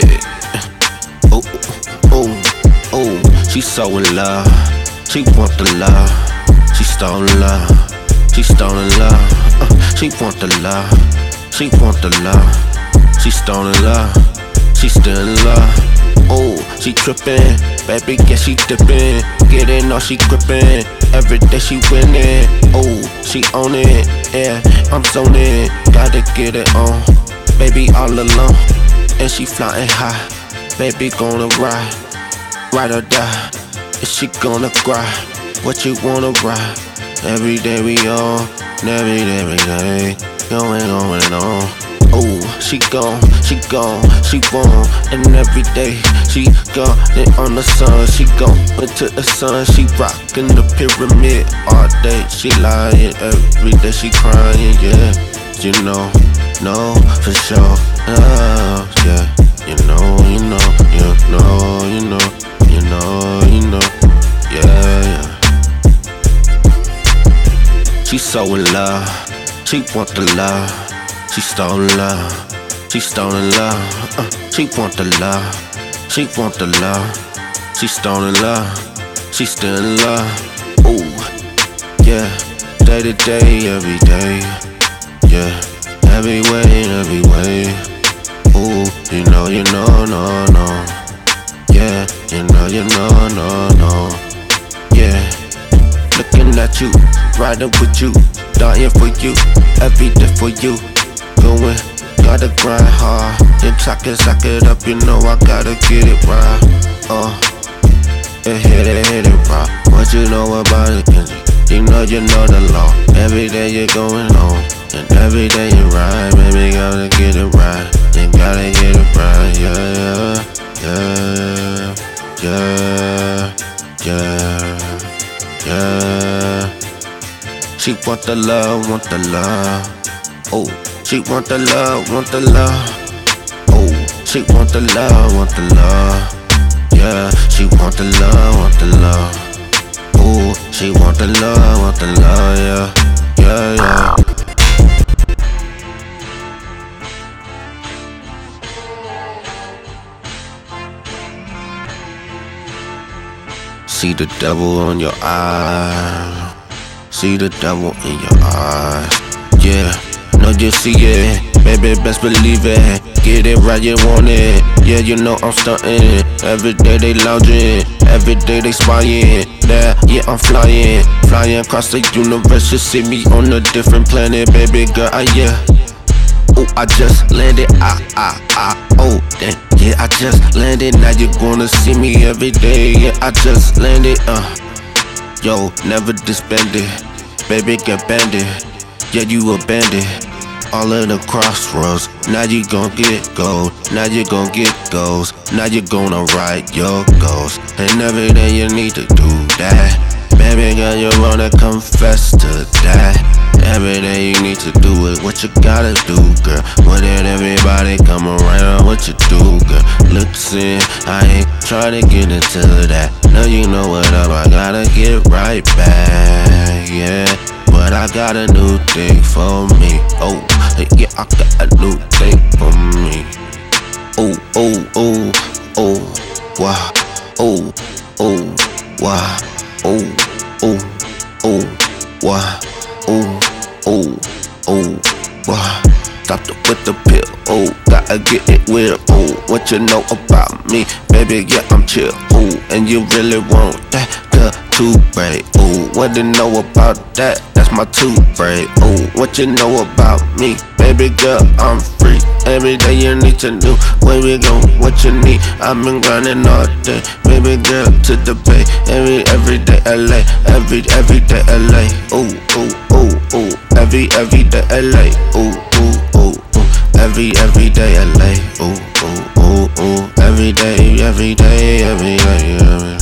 shit. Oh, oh, oh, she so in love. She want the love. She stole love. She stole love. Uh, she want the love. She want the love. She stole love. She still in love. Oh, she trippin'. Baby, yeah, she dippin'. Getting all she grippin'. Every day she winning. Oh, she on it. Yeah, I'm zoned in. Gotta get it on. Baby, all alone. And she flying high, baby, gonna ride, ride or die. Is she gonna cry? What you wanna ride? Every day we on, every day, every day, going on and on. Oh, she gone, she gone, she won, and every day she gone and on the sun. She gone into the sun, she rockin' the pyramid all day. She lying every day, she crying, yeah. You know, no, for sure, oh, so in love, she want the love. She stolen love, she stolen love. Uh, she want the love, she want the love. She stolen love, she still in love. Ooh, yeah, day to day, every day. Yeah, every way, every way. Ooh, you know, you know, no, no. Yeah, you know, you know, no, no. Yeah, looking at you, riding with you, dying for you, every day for you. Going, gotta grind hard, then sock it, sock it up, you know I gotta get it right. Uh, and hit it, hit it right. What you know about it? You know, you know the law. Every day you're going on, and every day you ride, baby, gotta get it right. She want the love, want the love. Oh, she want the love, want the love. Oh, she want the love, want the love. Yeah, she want the love, want the love. Oh, she want the love, want the love, yeah, yeah, yeah. See the devil on your eye. See the devil in your eyes. Yeah, no, you see it. Baby, best believe it. Get it right, you want it. Yeah, you know I'm stunting. Every day they lounging. Every day they spying. There, yeah, I'm flying. Flying across the universe. You see me on a different planet, baby girl. I, yeah. Oh, I just landed. Ah, ah, ah. Oh, damn. Yeah, I just landed. Now you're gonna see me every day. Yeah, I just landed. Uh, yo, never disband it. Baby, get banded. Yeah, you a bandit. All of the crossroads. Now you gon' get gold. Now you gon' get goals. Now you gonna write your goals. And every day you need to do that. Baby girl, you wanna confess to that. Every day you need to do it. What you gotta do, girl? What did everybody come around? What you do, girl? Listen, I ain't trying to get into that. Now you know what up. I gotta got a new thing for me. Oh, yeah, I got a new thing for me. Oh, oh, oh, oh, wow. Oh, oh, wow. Oh, oh, oh, wow. Oh, oh, oh, wow. Stop the, with the pill. Oh, gotta get it real. Oh, what you know about me, baby? Yeah, I'm chill. Oh, and you really want that? Good to break. Oh, what you know about that? My toothbreak. Oh, what you know about me, baby girl? I'm free. Every day you need to know where we go, what you need. I've been grinding all day, baby girl to the bay. Every every day LA, every every day LA. Ooh ooh ooh ooh, every every day LA. Ooh ooh ooh ooh, every every day LA. Ooh ooh ooh ooh, every day every day every day. Every day.